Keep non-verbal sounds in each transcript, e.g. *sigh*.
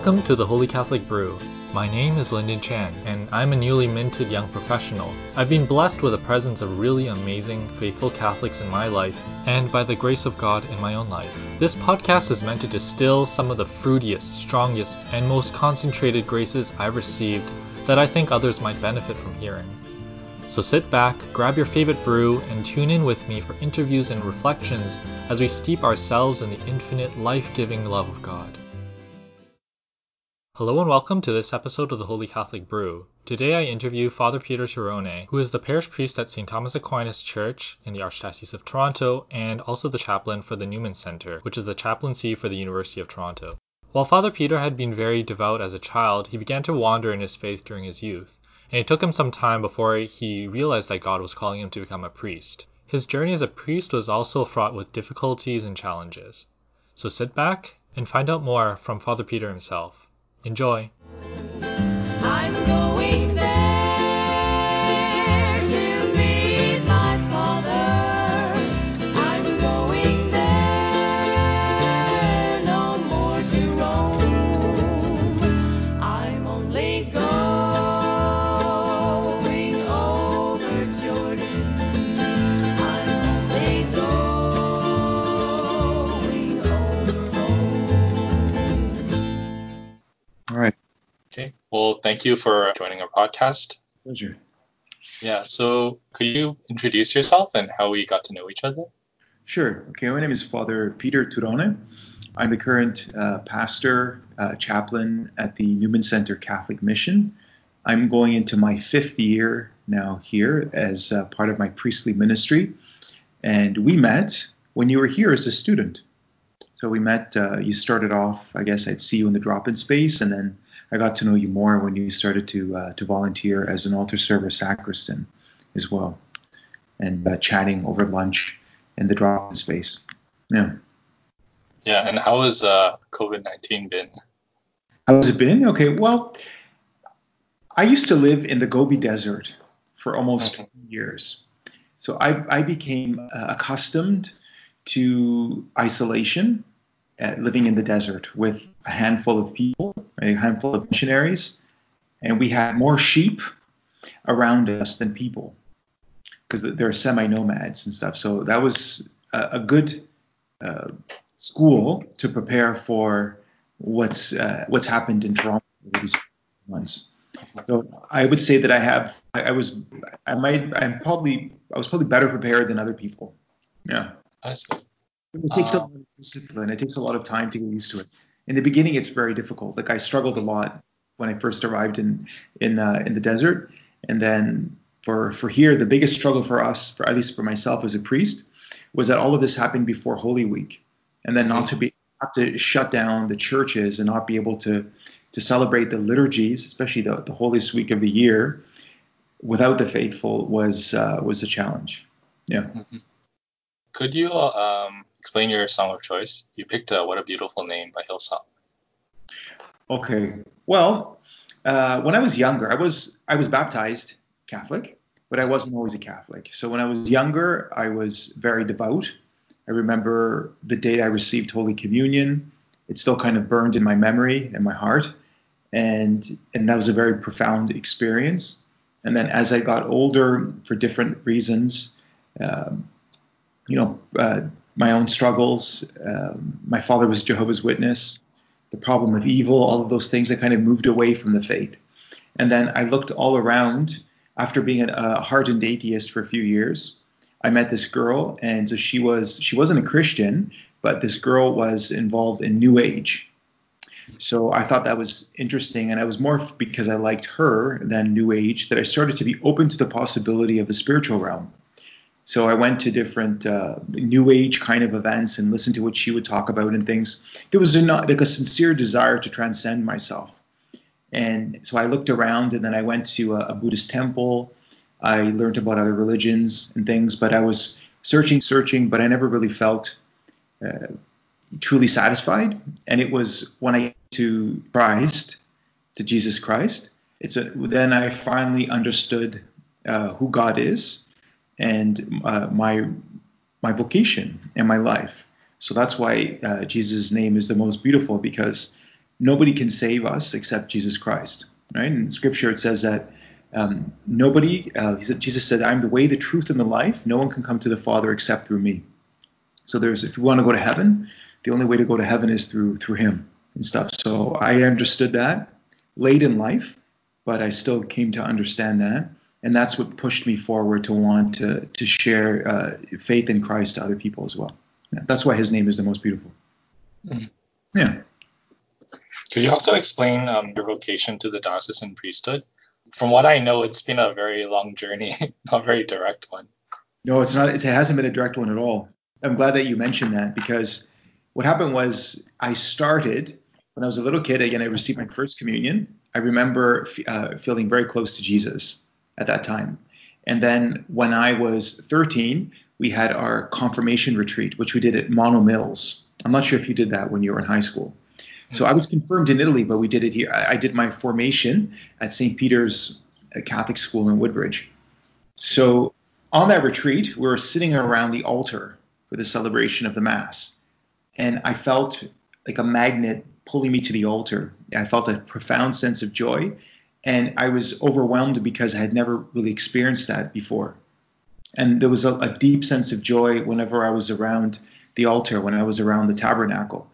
Welcome to the Holy Catholic Brew. My name is Lyndon Chan, and I'm a newly minted young professional. I've been blessed with the presence of really amazing, faithful Catholics in my life, and by the grace of God in my own life. This podcast is meant to distill some of the fruitiest, strongest, and most concentrated graces I've received that I think others might benefit from hearing. So sit back, grab your favorite brew, and tune in with me for interviews and reflections as we steep ourselves in the infinite, life giving love of God. Hello and welcome to this episode of the Holy Catholic Brew. Today I interview Father Peter Turone, who is the parish priest at St. Thomas Aquinas Church in the Archdiocese of Toronto and also the chaplain for the Newman Centre, which is the chaplaincy for the University of Toronto. While Father Peter had been very devout as a child, he began to wander in his faith during his youth and it took him some time before he realized that God was calling him to become a priest. His journey as a priest was also fraught with difficulties and challenges. So sit back and find out more from Father Peter himself. Enjoy! Well, thank you for joining our podcast. Pleasure. Yeah, so could you introduce yourself and how we got to know each other? Sure. Okay, my name is Father Peter Turone. I'm the current uh, pastor, uh, chaplain at the Newman Center Catholic Mission. I'm going into my fifth year now here as uh, part of my priestly ministry. And we met when you were here as a student. So we met, uh, you started off, I guess I'd see you in the drop in space, and then I got to know you more when you started to uh, to volunteer as an altar server sacristan as well, and uh, chatting over lunch in the drop-in space. Yeah. Yeah, and how has uh, COVID nineteen been? How has it been? Okay, well, I used to live in the Gobi Desert for almost mm-hmm. years, so I I became uh, accustomed to isolation uh, living in the desert with a handful of people, a handful of missionaries, and we had more sheep around us than people because they're semi nomads and stuff. So that was a, a good uh, school to prepare for what's uh, what's happened in Toronto these months. So I would say that I have I, I was I might I'm probably I was probably better prepared than other people. Yeah. See. It takes uh, a lot of discipline. It takes a lot of time to get used to it. In the beginning, it's very difficult. Like I struggled a lot when I first arrived in in uh, in the desert, and then for for here, the biggest struggle for us, for at least for myself as a priest, was that all of this happened before Holy Week, and then not to be have to shut down the churches and not be able to to celebrate the liturgies, especially the, the holiest week of the year, without the faithful was uh, was a challenge. Yeah. Mm-hmm. Could you um, explain your song of choice? You picked uh, "What a Beautiful Name" by Hillsong. Okay. Well, uh, when I was younger, I was I was baptized Catholic, but I wasn't always a Catholic. So when I was younger, I was very devout. I remember the day I received Holy Communion. It still kind of burned in my memory and my heart, and and that was a very profound experience. And then as I got older, for different reasons, um, you know, uh, my own struggles. Um, my father was a Jehovah's Witness. The problem of evil, all of those things, I kind of moved away from the faith. And then I looked all around after being a hardened atheist for a few years. I met this girl, and so she was she wasn't a Christian, but this girl was involved in New Age. So I thought that was interesting, and I was more because I liked her than New Age that I started to be open to the possibility of the spiritual realm. So I went to different uh, new age kind of events and listened to what she would talk about and things. There was a, like a sincere desire to transcend myself. And so I looked around and then I went to a, a Buddhist temple. I learned about other religions and things, but I was searching, searching, but I never really felt uh, truly satisfied. And it was when I to Christ, to Jesus Christ, it's a, then I finally understood uh, who God is and uh, my my vocation and my life. So that's why uh, Jesus' name is the most beautiful because nobody can save us except Jesus Christ. Right? In Scripture, it says that um, nobody. Uh, said, Jesus said, "I'm the way, the truth, and the life. No one can come to the Father except through me." So there's, if you want to go to heaven, the only way to go to heaven is through through Him and stuff. So I understood that late in life, but I still came to understand that, and that's what pushed me forward to want to to share uh, faith in Christ to other people as well. Yeah, that's why His name is the most beautiful. Mm-hmm. Yeah. Could you also explain um, your vocation to the diocesan priesthood? From what I know, it's been a very long journey, *laughs* not a very direct one. No, it's not. It hasn't been a direct one at all. I'm glad that you mentioned that because what happened was I started when I was a little kid. Again, I received my first communion. I remember uh, feeling very close to Jesus at that time. And then when I was 13, we had our confirmation retreat, which we did at Mono Mills. I'm not sure if you did that when you were in high school. So I was confirmed in Italy, but we did it here. I, did my formation at St. Peter's uh, Catholic School in Woodbridge. So on that retreat, we were sitting around the altar for the celebration of the Mass. And I felt like a magnet pulling me to the altar. I felt a profound sense of joy. And I was overwhelmed because I had never really experienced that before. And there was a, a deep sense of joy whenever I was around the altar, when I was around the tabernacle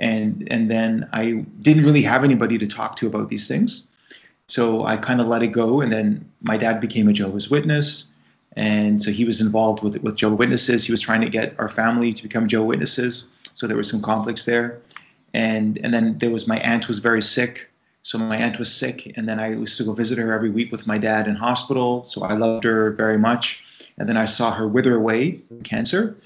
and and then I didn't really have anybody to talk to about these things. So I kind of let it go, and then my dad became a Jehovah's Witness, and so he was involved with with Jehovah's Witnesses. He was trying to get our family to become Jehovah's Witnesses. So there were some conflicts there, and and then there was my aunt was very sick. So my aunt was sick, and then I used to go visit her every week with my dad in hospital. So I loved her very much, and then I saw her wither away from cancer,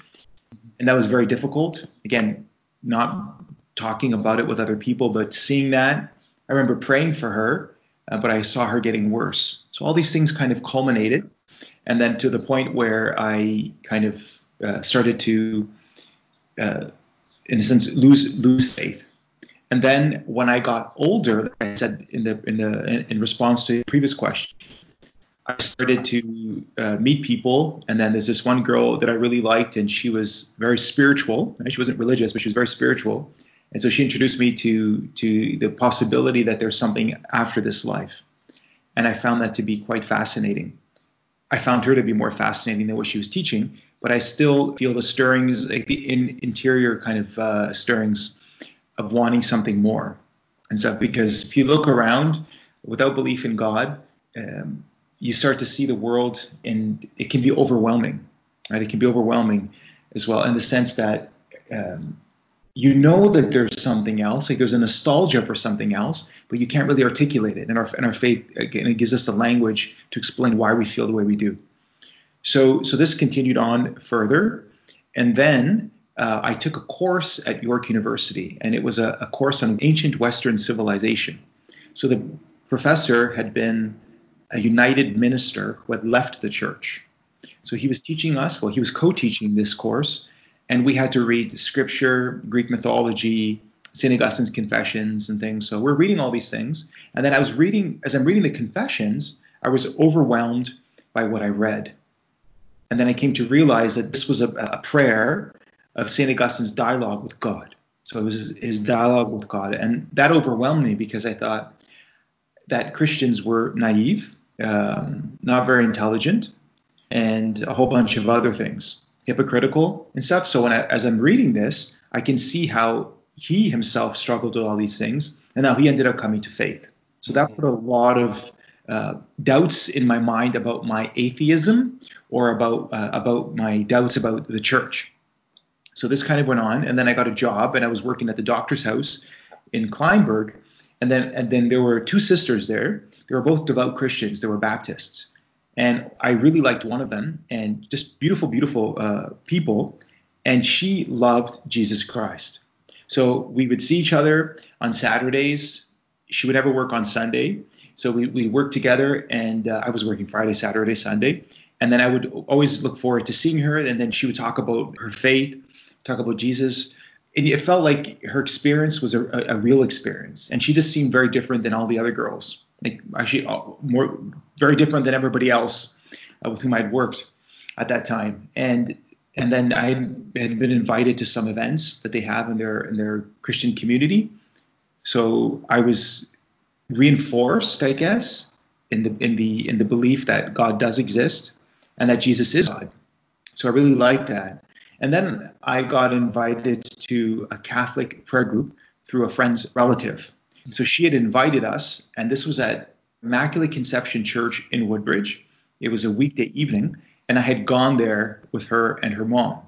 and that was very difficult. Again, not talking about it with other people, but seeing that, I remember praying for her, uh, but I saw her getting worse. So all these things kind of culminated, and then to the point where I kind of uh, started to, uh, in a sense, lose lose faith. And then when I got older, I said in the in the in response to the previous question, I started to uh, meet people, and then there's this one girl that I really liked, and she was very spiritual. She wasn't religious, but she was very spiritual. And so she introduced me to to the possibility that there's something after this life, and I found that to be quite fascinating. I found her to be more fascinating than what she was teaching, but I still feel the stirrings, like the in, interior kind of uh, stirrings of wanting something more. And so, because if you look around without belief in God, um, you start to see the world, and it can be overwhelming, right? It can be overwhelming as well, in the sense that um, you know that there's something else, like there's a nostalgia for something else, but you can't really articulate it. And our, and our faith, again, it gives us the language to explain why we feel the way we do. So, so this continued on further. And then uh, I took a course at York University, and it was a, a course on ancient Western civilization. So the professor had been a united minister who had left the church. So he was teaching us, well, he was co teaching this course and we had to read scripture, Greek mythology, St. Augustine's Confessions, and things. So we're reading all these things. And then I was reading, as I'm reading the Confessions, I was overwhelmed by what I read. And then I came to realize that this was a, a prayer of St. Augustine's dialogue with God. So it was his, his dialogue with God. And that overwhelmed me because I thought that Christians were naive, um, not very intelligent, and a whole bunch of other things hypocritical and stuff. So when I, as I'm reading this, I can see how he himself struggled with all these things, and now he ended up coming to faith. So that put a lot of uh, doubts in my mind about my atheism or about uh, about my doubts about the church. So this kind of went on, and then I got a job, and I was working at the doctor's house in Kleinburg, and then and then there were two sisters there. They were both devout Christians. They were Baptists, and I really liked one of them, and just beautiful, beautiful uh, people. And she loved Jesus Christ. So we would see each other on Saturdays. She would never work on Sunday. So we, we worked together, and uh, I was working Friday, Saturday, Sunday. And then I would always look forward to seeing her. And then she would talk about her faith, talk about Jesus. And it felt like her experience was a, a real experience. And she just seemed very different than all the other girls like actually uh, more very different than everybody else uh, with whom I'd worked at that time. And and then I had been invited to some events that they have in their in their Christian community So I was reinforced, I guess, in the in the in the belief that God does exist and that Jesus is God. So I really liked that. And then I got invited to a Catholic prayer group through a friend's relative. So she had invited us, and this was at Immaculate Conception Church in Woodbridge. It was a weekday evening, and I had gone there with her and her mom.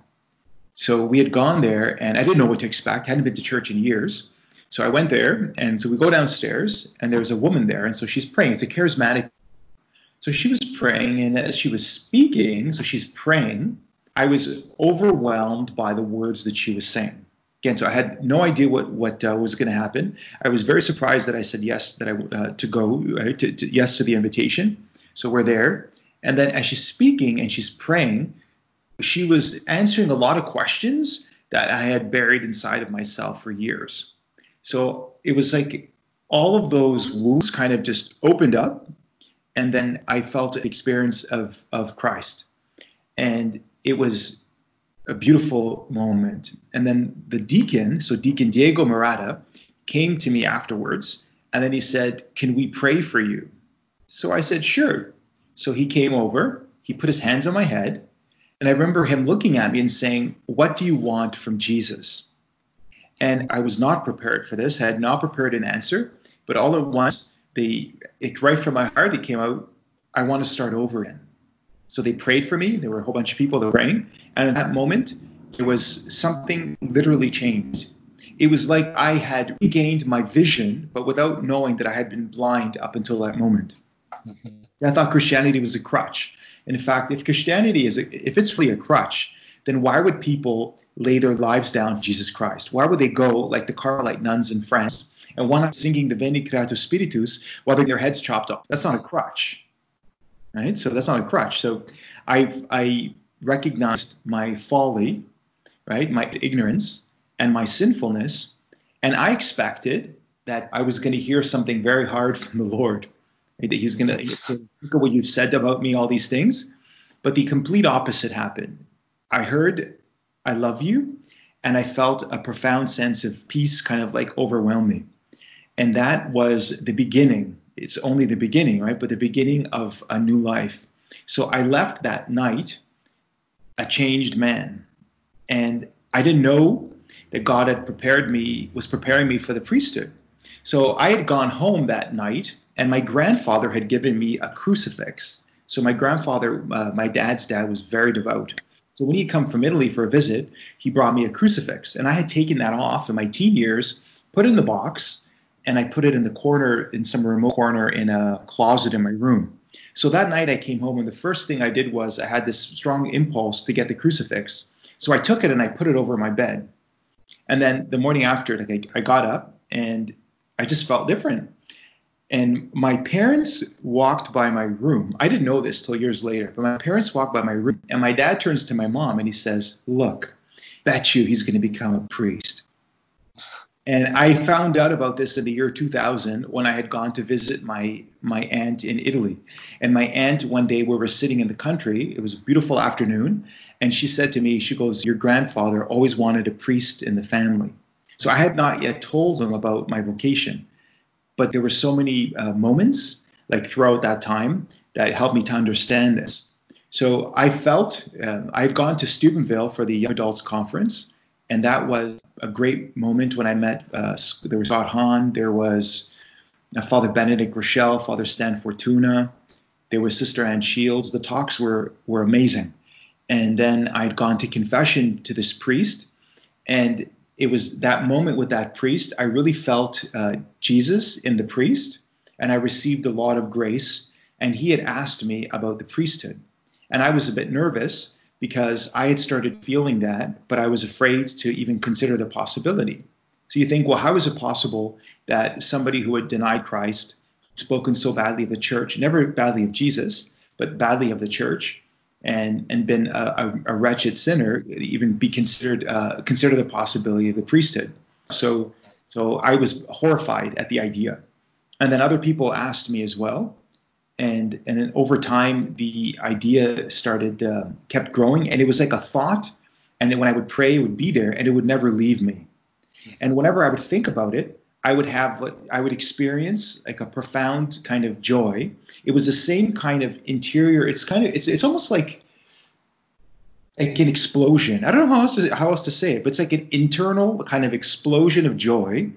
So we had gone there, and I didn't know what to expect. I hadn't been to church in years. So I went there, and so we go downstairs, and there was a woman there, and so she's praying. It's a charismatic. So she was praying, and as she was speaking, so she's praying, I was overwhelmed by the words that she was saying. Again, so I had no idea what what uh, was going to happen. I was very surprised that I said yes that I uh, to go uh, to, to, yes to the invitation. So we're there, and then as she's speaking and she's praying, she was answering a lot of questions that I had buried inside of myself for years. So it was like all of those wounds kind of just opened up, and then I felt the experience of of Christ, and it was a beautiful moment. And then the deacon, so Deacon Diego Murata, came to me afterwards and then he said, Can we pray for you? So I said, Sure. So he came over, he put his hands on my head, and I remember him looking at me and saying, What do you want from Jesus? And I was not prepared for this, I had not prepared an answer, but all at once, the, it, right from my heart, it came out, I want to start over again. So they prayed for me. There were a whole bunch of people that were praying. And at that moment, there was something literally changed. It was like I had regained my vision, but without knowing that I had been blind up until that moment. Mm-hmm. I thought Christianity was a crutch. In fact, if Christianity is, a, if it's really a crutch, then why would people lay their lives down for Jesus Christ? Why would they go like the Carmelite nuns in France and one up singing the Veni Creator Spiritus while their heads chopped off? That's not a crutch right? So that's not a crutch. So I I recognized my folly, right, my ignorance and my sinfulness, and I expected that I was going to hear something very hard from the Lord, right? that He was going to look at what you've said about me, all these things, but the complete opposite happened. I heard, "I love you," and I felt a profound sense of peace, kind of like overwhelm me, and that was the beginning it's only the beginning, right? But the beginning of a new life. So I left that night a changed man. And I didn't know that God had prepared me, was preparing me for the priesthood. So I had gone home that night, and my grandfather had given me a crucifix. So my grandfather, uh, my dad's dad, was very devout. So when he had come from Italy for a visit, he brought me a crucifix. And I had taken that off in my teen years, put it in the box, and I put it in the corner, in some remote corner in a closet in my room. So that night I came home, and the first thing I did was I had this strong impulse to get the crucifix. So I took it and I put it over my bed. And then the morning after, like I got up and I just felt different. And my parents walked by my room. I didn't know this till years later, but my parents walked by my room, and my dad turns to my mom and he says, Look, bet you he's going to become a priest. And I found out about this in the year 2000 when I had gone to visit my my aunt in Italy. And my aunt one day we were sitting in the country. It was a beautiful afternoon, and she said to me, she goes, "Your grandfather always wanted a priest in the family." So I had not yet told them about my vocation, but there were so many uh, moments like throughout that time that helped me to understand this. So I felt uh, I had gone to Steubenville for the Young Adults Conference and that was a great moment when I met. Uh, there was Scott Hahn, there was uh, Father Benedict Groeschel, Father Stan Fortuna, there was Sister Ann Shields. The talks were were amazing, and then I'd gone to confession to this priest, and it was that moment with that priest. I really felt uh, Jesus in the priest, and I received a lot of grace. And he had asked me about the priesthood, and I was a bit nervous because I had started feeling that, but I was afraid to even consider the possibility. So you think, well, how is it possible that somebody who had denied Christ, spoken so badly of the church, never badly of Jesus, but badly of the church, and and been a, a, a wretched sinner, even be considered uh, consider the possibility of the priesthood? So so I was horrified at the idea, and then other people asked me as well, and and then over time the idea started uh, kept growing and it was like a thought and then when i would pray it would be there and it would never leave me and whenever i would think about it I would have I would experience like a profound kind of joy. It was the same kind of interior. It's kind of it's it's almost like like an explosion. I don't know how else to, how else to say it, but it's like an internal kind of explosion of joy.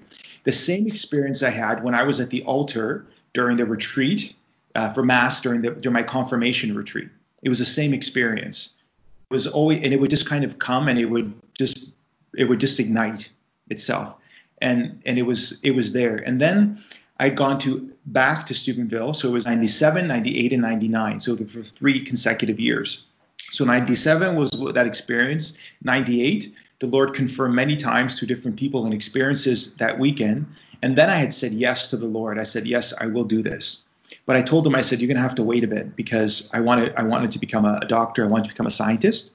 The same experience I had when I was at the altar during the retreat uh, for mass during the during my confirmation retreat. It was the same experience. It was always and it would just kind of come and it would just it would just ignite itself and and it was it was there. And then I'd gone to back to Steubenville, so it was 97, 98, and 99. So for three consecutive years. So 97 was that experience. 98, the Lord confirmed many times to different people and experiences that weekend. And then I had said yes to the Lord. I said, yes, I will do this. But I told him, I said, you're going to have to wait a bit because I wanted, I wanted to become a, a doctor. I wanted to become a scientist.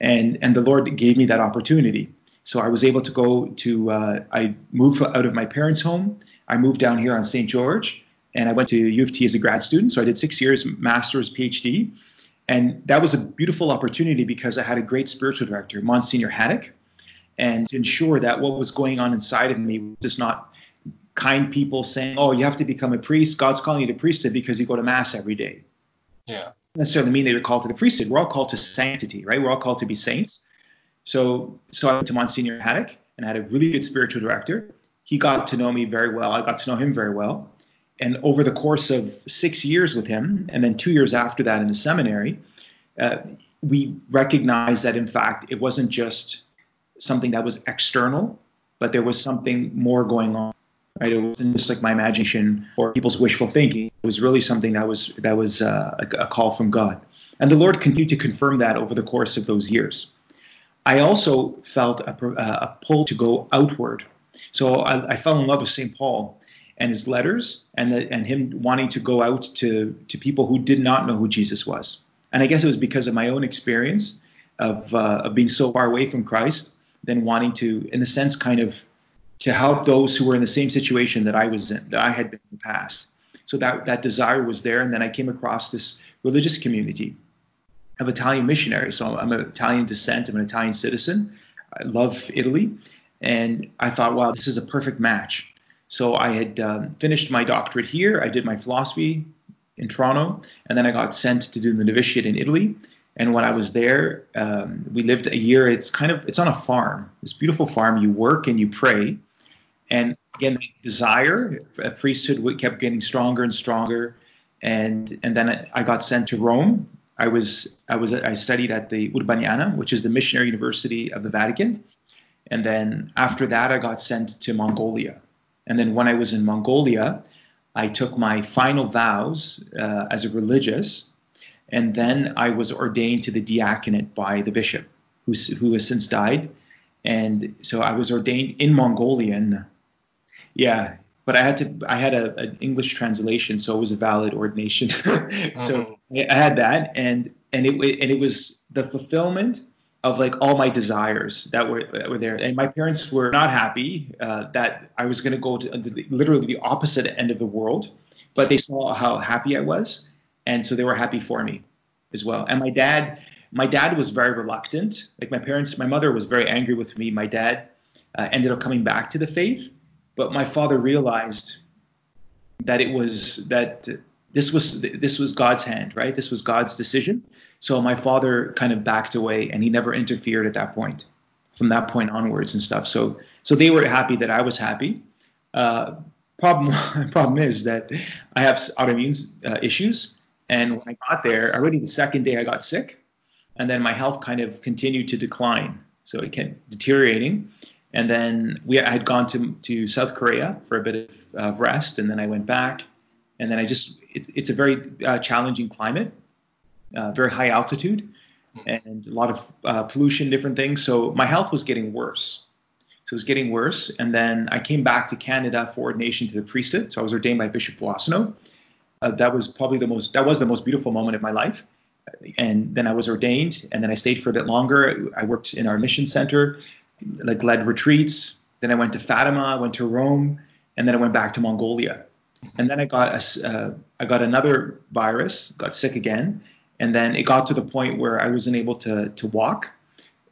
And, and the Lord gave me that opportunity. So I was able to go to, uh, I moved out of my parents' home. I moved down here on St. George and I went to U of T as a grad student. So I did six years, master's, PhD. And that was a beautiful opportunity because I had a great spiritual director, Monsignor Haddock, and to ensure that what was going on inside of me was just not kind people saying, oh, you have to become a priest. God's calling you to priesthood because you go to mass every day. Yeah. Necessarily mean that you're called to the priesthood. We're all called to sanctity, right? We're all called to be saints. So, so I went to Monsignor Haddock and I had a really good spiritual director. He got to know me very well. I got to know him very well. And over the course of six years with him, and then two years after that in the seminary, uh, we recognized that in fact it wasn't just something that was external, but there was something more going on. Right? It wasn't just like my imagination or people's wishful thinking. It was really something that was that was uh, a, a call from God. And the Lord continued to confirm that over the course of those years. I also felt a, a pull to go outward. So I, I, fell in love with St. Paul and his letters and, the, and him wanting to go out to, to people who did not know who Jesus was. And I guess it was because of my own experience of, uh, of being so far away from Christ, then wanting to, in a sense, kind of to help those who were in the same situation that I was in, that I had been in the past. So that, that desire was there. And then I came across this religious community of Italian missionaries. So I'm of Italian descent. I'm an Italian citizen. I love Italy. And I thought, wow, this is a perfect match. So I had um, finished my doctorate here. I did my philosophy in Toronto, and then I got sent to do the novitiate in Italy. And when I was there, um, we lived a year. It's kind of it's on a farm, this beautiful farm. You work and you pray, and again, the desire, a priesthood kept getting stronger and stronger. And and then I got sent to Rome I was I was I studied at the Urbaniana, which is the missionary university of the Vatican, and then after that I got sent to Mongolia, and then when I was in Mongolia, I took my final vows uh, as a religious, and then I was ordained to the diaconate by the bishop, who who has since died, and so I was ordained in Mongolian. Yeah, but I had to I had a, an English translation, so it was a valid ordination. *laughs* so mm-hmm. I had that, and and it and it was the fulfillment of like all my desires that were that were there. And my parents were not happy uh, that I was going to go to literally the opposite end of the world, but they saw how happy I was, and so they were happy for me as well. And my dad, my dad was very reluctant. Like my parents, my mother was very angry with me. My dad uh, ended up coming back to the faith but my father realized that it was that this was this was God's hand, right? This was God's decision. So my father kind of backed away, and he never interfered at that point. From that point onwards and stuff. So so they were happy that I was happy. Uh, problem *laughs* problem is that I have autoimmune uh, issues, and when I got there, already the second day I got sick, and then my health kind of continued to decline. So it kept deteriorating, and then we I had gone to to South Korea for a bit of uh, rest, and then I went back, and then I just it's it's a very uh, challenging climate, uh, very high altitude, and a lot of uh, pollution, different things. So my health was getting worse. So it was getting worse, and then I came back to Canada for ordination to the priesthood. So I was ordained by Bishop Boissonneau. Uh, that was probably the most that was the most beautiful moment of my life. And then I was ordained, and then I stayed for a bit longer. I worked in our mission center like led retreats. Then I went to Fatima, I went to Rome, and then I went back to Mongolia. And then I got a, uh, I got another virus, got sick again, and then it got to the point where I wasn't able to to walk,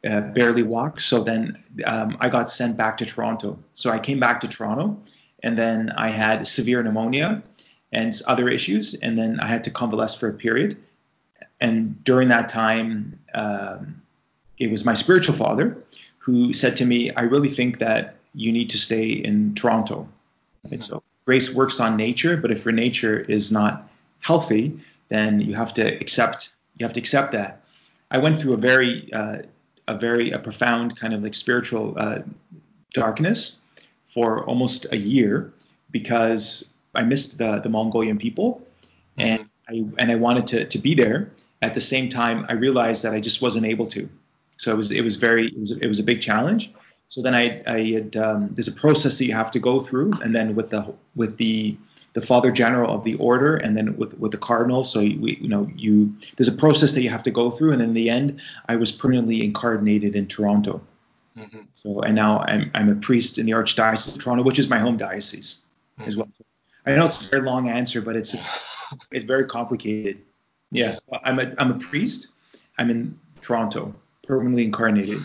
uh, barely walk. So then um, I got sent back to Toronto. So I came back to Toronto, and then I had severe pneumonia and other issues, and then I had to convalesce for a period. And during that time, um, it was my spiritual father who said to me, "I really think that you need to stay in Toronto." And so grace works on nature, but if your nature is not healthy, then you have to accept you have to accept that. I went through a very uh, a very a profound kind of like spiritual uh, darkness for almost a year because I missed the the Mongolian people, and I and I wanted to to be there. At the same time, I realized that I just wasn't able to. So it was it was very it was, it was a big challenge. So then I I had um, there's a process that you have to go through, and then with the with the the Father General of the Order, and then with with the Cardinal. So we, you know, you there's a process that you have to go through, and in the end, I was permanently incardinated in Toronto. Mm-hmm. So and now I'm I'm a priest in the Archdiocese of Toronto, which is my home diocese mm-hmm. as well. I know it's a very long answer, but it's *laughs* it's very complicated. Yeah, I'm a I'm a priest. I'm in Toronto, permanently incardinated.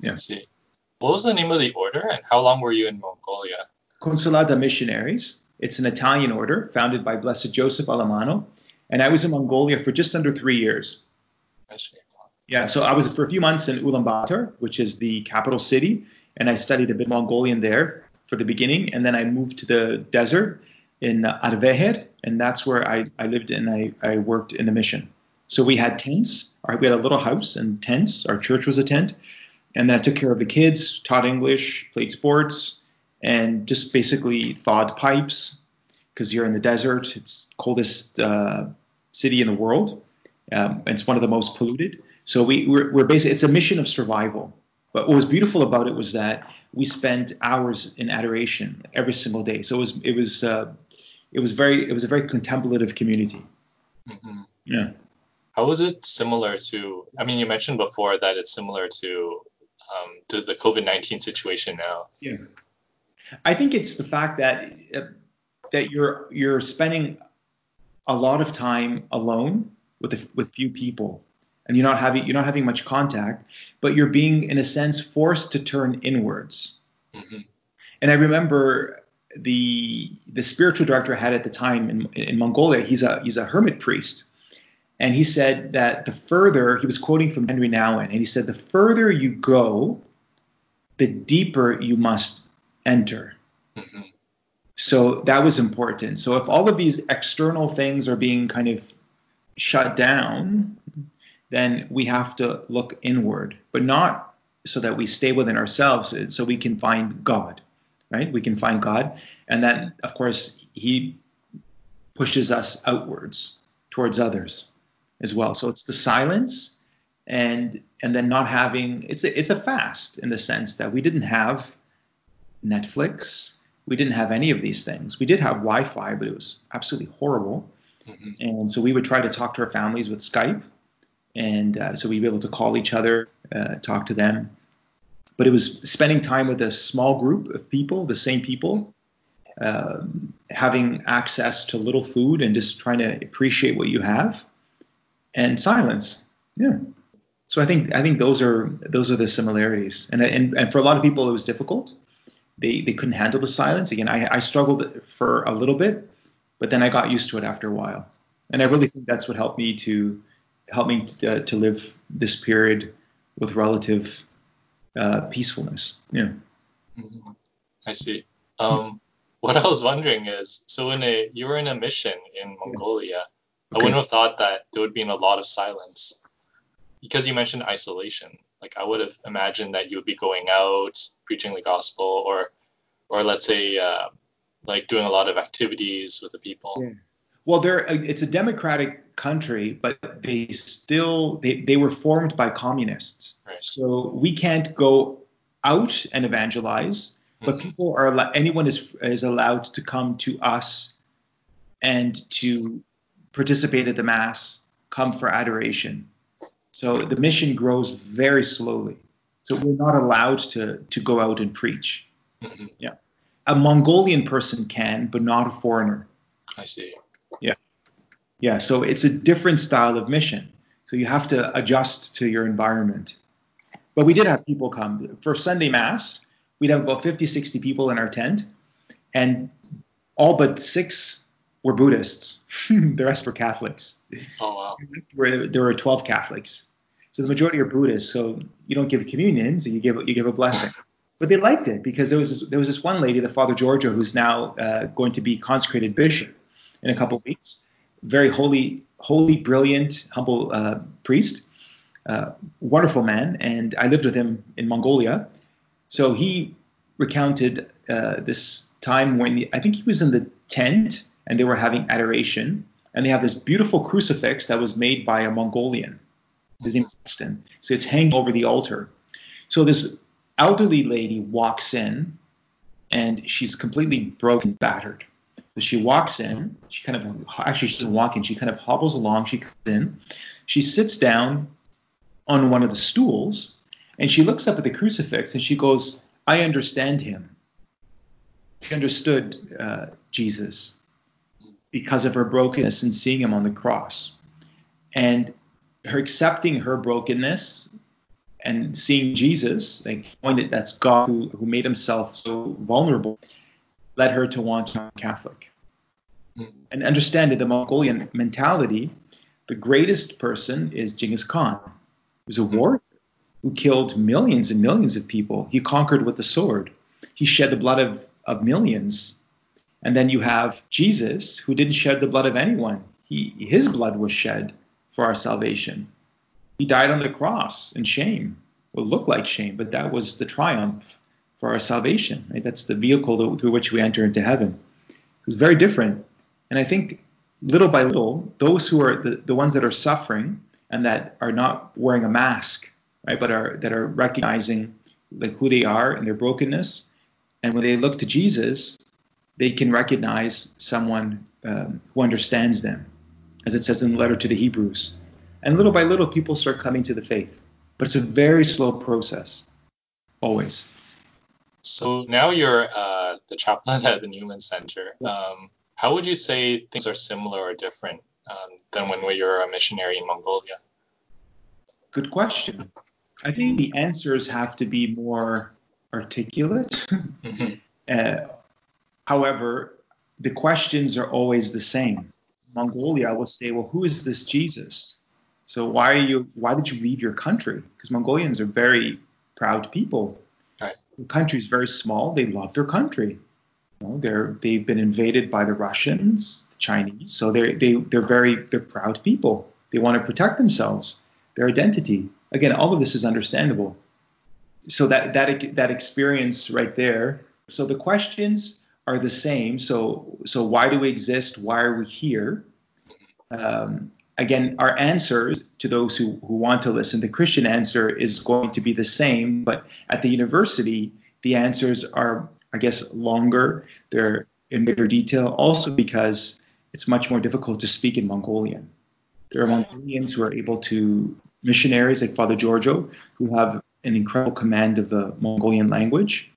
Yeah. I see. What was the name of the order, and how long were you in Mongolia? Consolata Missionaries. It's an Italian order founded by Blessed Joseph Allamano. And I was in Mongolia for just under three years. I see. Yeah, so I was for a few months in Ulaanbaatar, which is the capital city, and I studied a bit Mongolian there for the beginning. And then I moved to the desert in Arvaikheer, and that's where I, I lived and I, I worked in the mission. So we had tents. We had a little house and tents. Our church was a tent. And then I took care of the kids, taught English, played sports, and just basically thawed pipes because you're in the desert. It's coldest uh, city in the world. Um, it's one of the most polluted. So we, we're, we're basically it's a mission of survival. But what was beautiful about it was that we spent hours in adoration every single day. So it was it was uh, it was very it was a very contemplative community. Mm-hmm. Yeah. How was it similar to? I mean, you mentioned before that it's similar to um, to the COVID nineteen situation now. Yeah. I think it's the fact that uh, that you're you're spending a lot of time alone with a, with few people, and you're not having you're not having much contact, but you're being in a sense forced to turn inwards. Mm-hmm. And I remember the the spiritual director I had at the time in, in Mongolia. He's a he's a hermit priest, and he said that the further he was quoting from Henri Nouwen, and he said the further you go, the deeper you must enter. Mm-hmm. So that was important. So if all of these external things are being kind of shut down, then we have to look inward, but not so that we stay within ourselves, so we can find God, right? We can find God. And then, of course, He pushes us outwards towards others as well. So it's the silence and and then not having it's a, it's a fast in the sense that we didn't have Netflix. We didn't have any of these things. We did have Wi-Fi, but it was absolutely horrible. Mm-hmm. And so we would try to talk to our families with Skype, and uh, so we'd be able to call each other, uh, talk to them. But it was spending time with a small group of people, the same people, um, having access to little food, and just trying to appreciate what you have, and silence. Yeah. So I think I think those are those are the similarities, and and and for a lot of people it was difficult they they couldn't handle the silence. Again, I, I struggled for a little bit, but then I got used to it after a while, and I really think that's what helped me to help me to, uh, to live this period with relative uh, peacefulness. Yeah. Mm-hmm. I see. Um, what I was wondering is, so in a you were in a mission in Mongolia. Okay. I wouldn't have thought that there would be a lot of silence because you mentioned isolation like I would have imagined that you would be going out preaching the gospel, or or let's say uh, like doing a lot of activities with the people. Yeah. Well, there it's a democratic country, but they still they, they were formed by communists. Right. So we can't go out and evangelize, but mm-hmm. people are anyone is is allowed to come to us and to participate at the mass, come for adoration. So the mission grows very slowly. So we're not allowed to, to go out and preach. Mm-hmm. Yeah. A Mongolian person can, but not a foreigner. I see. Yeah. Yeah. So it's a different style of mission. So you have to adjust to your environment. But we did have people come. For Sunday Mass, we'd have about 50, 60 people in our tent. and all but six were Buddhists. *laughs* the rest were Catholics. Oh wow! Where there were twelve Catholics, so the majority are Buddhists. So you don't give communion, so you give you give a blessing. *laughs* But they liked it because there was this, there was this one lady, the Father Giorgio, who's now uh, going to be consecrated bishop in a couple of weeks. Very holy, holy, brilliant, humble uh, priest, uh, wonderful man, and I lived with him in Mongolia. So he recounted uh, this time when he, I think he was in the tent and they were having adoration, and they have this beautiful crucifix that was made by a Mongolian. His name is Aston. So it's hanging over the altar. So this elderly lady walks in, and she's completely broken, battered. So she walks in. She kind of actually she doesn't walk in. She kind of hobbles along. She comes in. She sits down on one of the stools, and she looks up at the crucifix and she goes, "I understand him." She understood uh, Jesus because of her brokenness and seeing him on the cross. And her accepting her brokenness and seeing Jesus, like knowing that that's God who, who made himself so vulnerable, led her to want to be Catholic. Mm. And understand that the Mongolian mentality, the greatest person is Genghis Khan. He was a hmm. warrior who killed millions and millions of people. He conquered with the sword. He shed the blood of, of millions and then you have Jesus, who didn't shed the blood of anyone. He, his blood was shed for our salvation. He died on the cross in shame. It looked like shame, but that was the triumph for our salvation. Right? That's the vehicle through which we enter into heaven. It's very different. And I think little by little, those who are the, the ones that are suffering and that are not wearing a mask, right, but are that are recognizing like who they are and their brokenness, and when they look to Jesus, they can recognize someone um, who understands them, as it says in the letter to the Hebrews. And little by little, people start coming to the faith. But it's a very slow process, always. So now you're uh, the chaplain *laughs* at the Newman Center. Um, how would you say things are similar or different um, than when you were a missionary in Mongolia? Good question. I think the answers have to be more articulate. *laughs* Mm-hmm. Uh, However, the questions are always the same. Mongolia will say, well, who is this Jesus? So why are you? Why did you leave your country? Because Mongolians are very proud people. Right. The country is very small. They love their country. You know, they're they've been invaded by the Russians, the Chinese. So they're they they're very they're proud people. They want to protect themselves, their identity. Again, all of this is understandable. So that that that experience right there. So the questions are the same. So, so why do we exist? Why are we here? Um, again, our answers to those who, who want to listen, the Christian answer is going to be the same, but at the university, the answers are, I guess, longer. They're in bigger detail, also because it's much more difficult to speak in Mongolian. There are Mongolians who are able to, missionaries like Father Giorgio, who have an incredible command of the Mongolian language.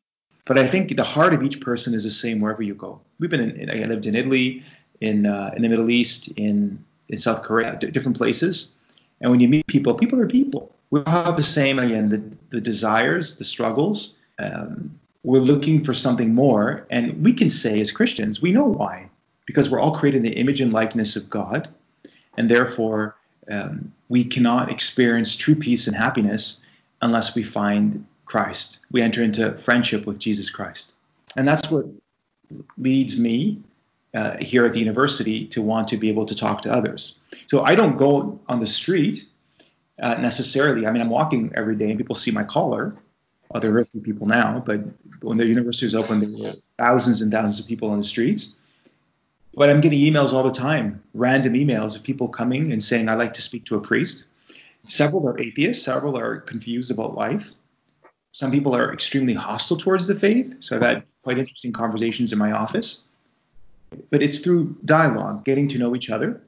But I think the heart of each person is the same wherever you go. We've been in, I lived in Italy, in uh, in the Middle East, in in South Korea, different places. And when you meet people, people are people. We all have the same again, the the desires, the struggles. Um, we're looking for something more, and we can say as Christians, we know why, because we're all created in the image and likeness of God, and therefore um, we cannot experience true peace and happiness unless we find Christ. We enter into friendship with Jesus Christ. And that's what leads me uh, here at the university to want to be able to talk to others. So I don't go on the street uh, necessarily. I mean, I'm walking every day and people see my collar. Well, there are a few people now, but when the university was open, there were thousands and thousands of people on the streets. But I'm getting emails all the time, random emails of people coming and saying, I'd like to speak to a priest. Several are atheists, several are confused about life. Some people are extremely hostile towards the faith. So I've had quite interesting conversations in my office. But it's through dialogue, getting to know each other.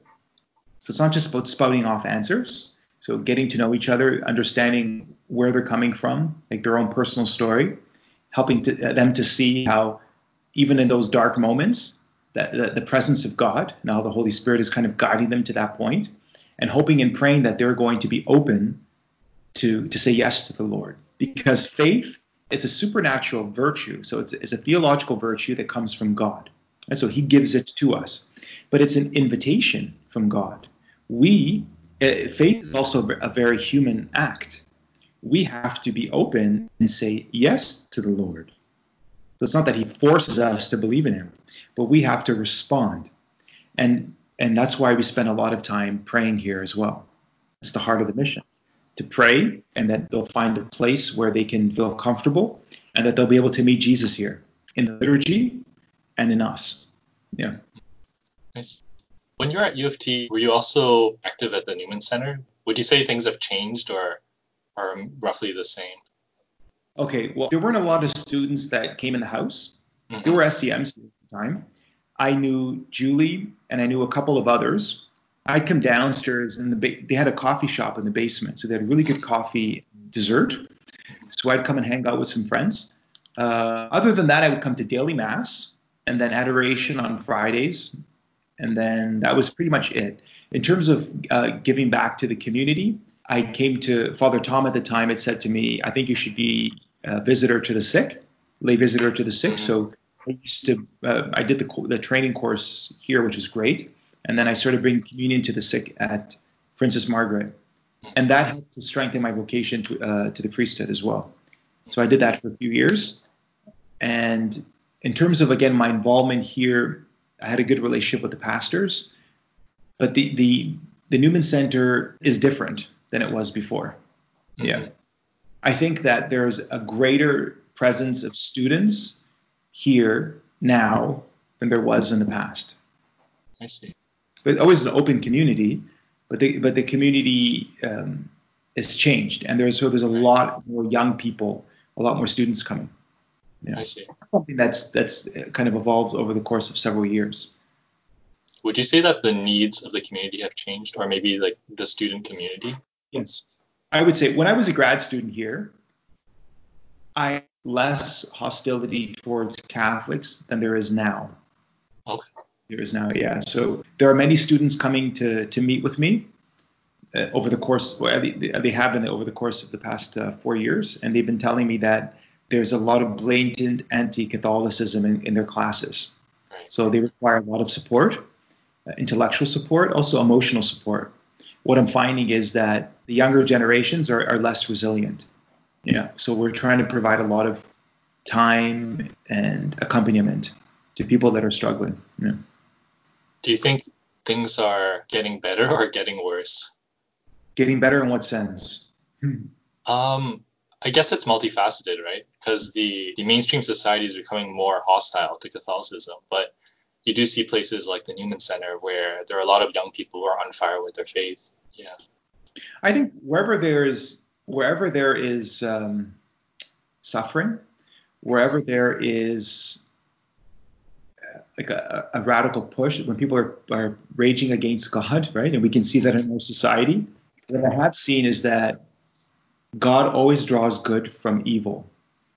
So it's not just about spouting off answers. So getting to know each other, understanding where they're coming from, like their own personal story, helping to, uh, them to see how, even in those dark moments, that the, the presence of God and how the Holy Spirit is kind of guiding them to that point, and hoping and praying that they're going to be open to to say yes to the Lord because faith it's a supernatural virtue. So it's, it's a theological virtue that comes from God. And so he gives it to us. But it's an invitation from God. We, uh, faith is also a very human act. We have to be open and say yes to the Lord. So it's not that he forces us to believe in him, but we have to respond. And and that's why we spend a lot of time praying here as well. It's the heart of the mission to pray and that they'll find a place where they can feel comfortable and that they'll be able to meet Jesus here in the liturgy and in us. Yeah. Nice. When you're at U of T, were you also active at the Newman Center? Would you say things have changed or are roughly the same? Okay, well, there weren't a lot of students that came in the house. Mm-hmm. There were SCMs at the time. I knew Julie and I knew a couple of others. I'd come downstairs and the ba- they had a coffee shop in the basement, so they had really good coffee, dessert. So I'd come and hang out with some friends. Uh, other than that, I would come to daily mass and then adoration on Fridays, and then that was pretty much it. In terms of uh, giving back to the community, I came to Father Tom at the time. Had said to me, "I think you should be a visitor to the sick, lay visitor to the sick." So I used to, uh, I did the the training course here, which was great, and then I started bringing communion to the sick at Princess Margaret, and that helped to strengthen my vocation to uh, to the priesthood as well. So I did that for a few years, and in terms of again my involvement here, I had a good relationship with the pastors, but the the the Newman Center is different than it was before. Mm-hmm. Yeah, I think that there's a greater presence of students here now than there was in the past. I see. But always an open community, but the but the community um, has changed, and there's so there's a lot more young people, a lot more students coming. Yeah. I see. Something that's that's kind of evolved over the course of several years. Would you say that the needs of the community have changed, or maybe like the student community? Yes, I would say when I was a grad student here, I less hostility towards Catholics than there is now. Okay. There is now, yeah. So there are many students coming to to meet with me uh, over the course. Well, they, they have been over the course of the past uh, four years, and they've been telling me that there's a lot of blatant anti-Catholicism in, in their classes. Right. So they require a lot of support, uh, intellectual support, also emotional support. What I'm finding is that the younger generations are, are less resilient yeah. So we're trying to provide a lot of time and accompaniment to people that are struggling. Yeah. Do you think things are getting better or getting worse? Getting better in what sense? Um, I guess it's multifaceted, right? Because the, the mainstream society is becoming more hostile to Catholicism, but you do see places like the Newman Center where there are a lot of young people who are on fire with their faith. Yeah. I think wherever there's wherever there is um, suffering, wherever there is like a, a, radical push, when people are, are raging against God, right? And we can see that in our society. What I have seen is that God always draws good from evil.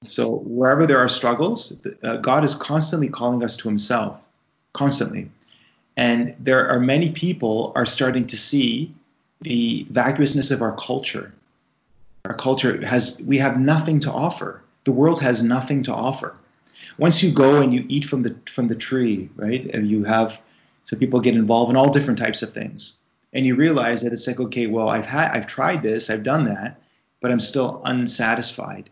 So wherever there are struggles, uh, God is constantly calling us to Himself, constantly. And there are many people are starting to see the vacuousness of our culture our culture has, we have nothing to offer. The world has nothing to offer. Once you go and you eat from the from the tree, right? And you have so people get involved in all different types of things, and you realize that it's like, okay, well, I've had, I've tried this, I've done that, but I'm still unsatisfied.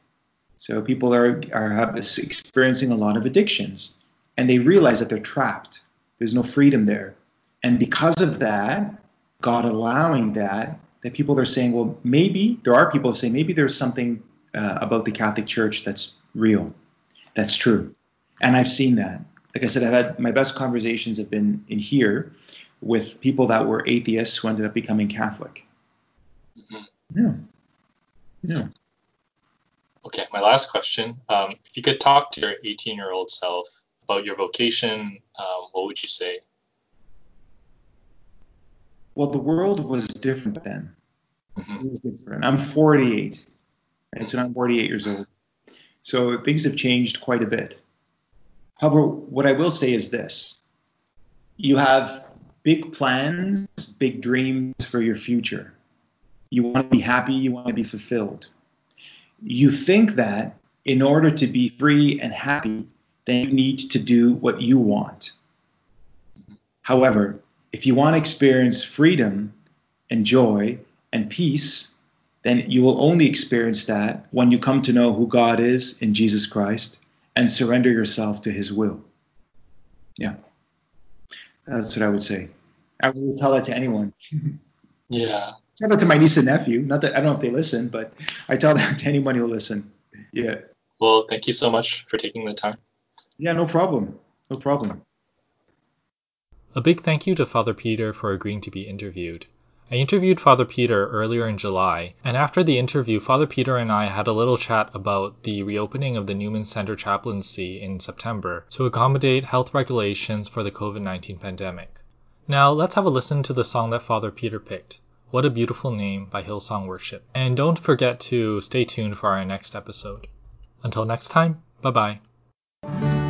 So people are are experiencing a lot of addictions, and they realize that they're trapped. There's no freedom there, and because of that, God allowing that, that people are saying, well, maybe there are people saying maybe there's something uh, about the Catholic Church that's real, that's true, and I've seen that. Like I said, I've had my best conversations have been in here with people that were atheists who ended up becoming Catholic. Mm-hmm. Yeah. Yeah. Okay, my last question. Um, if you could talk to your 18 year old self about your vocation, um, what would you say? Well, the world was different then. Mm-hmm. It was different. I'm 48, right? So I'm 48 years old. So things have changed quite a bit. However, what I will say is this you have big plans, big dreams for your future. You want to be happy, you want to be fulfilled. You think that in order to be free and happy, then you need to do what you want. However, if you want to experience freedom and joy and peace, then you will only experience that when you come to know who God is in Jesus Christ and surrender yourself to his will. Yeah. That's what I would say. I would tell that to anyone. *laughs* yeah. I Tell that to my niece and nephew. Not that I don't know if they listen, but I tell that to anyone who'll listen. Yeah. Well, thank you so much for taking the time. Yeah, no problem. No problem. A big thank you to Father Peter for agreeing to be interviewed. I interviewed Father Peter earlier in July, and after the interview, Father Peter and I had a little chat about the reopening of the Newman Center chaplaincy in September to accommodate health regulations for the COVID 19 pandemic. Now, let's have a listen to the song that Father Peter picked. What a Beautiful Name by Hillsong Worship. And don't forget to stay tuned for our next episode. Until next time, bye bye.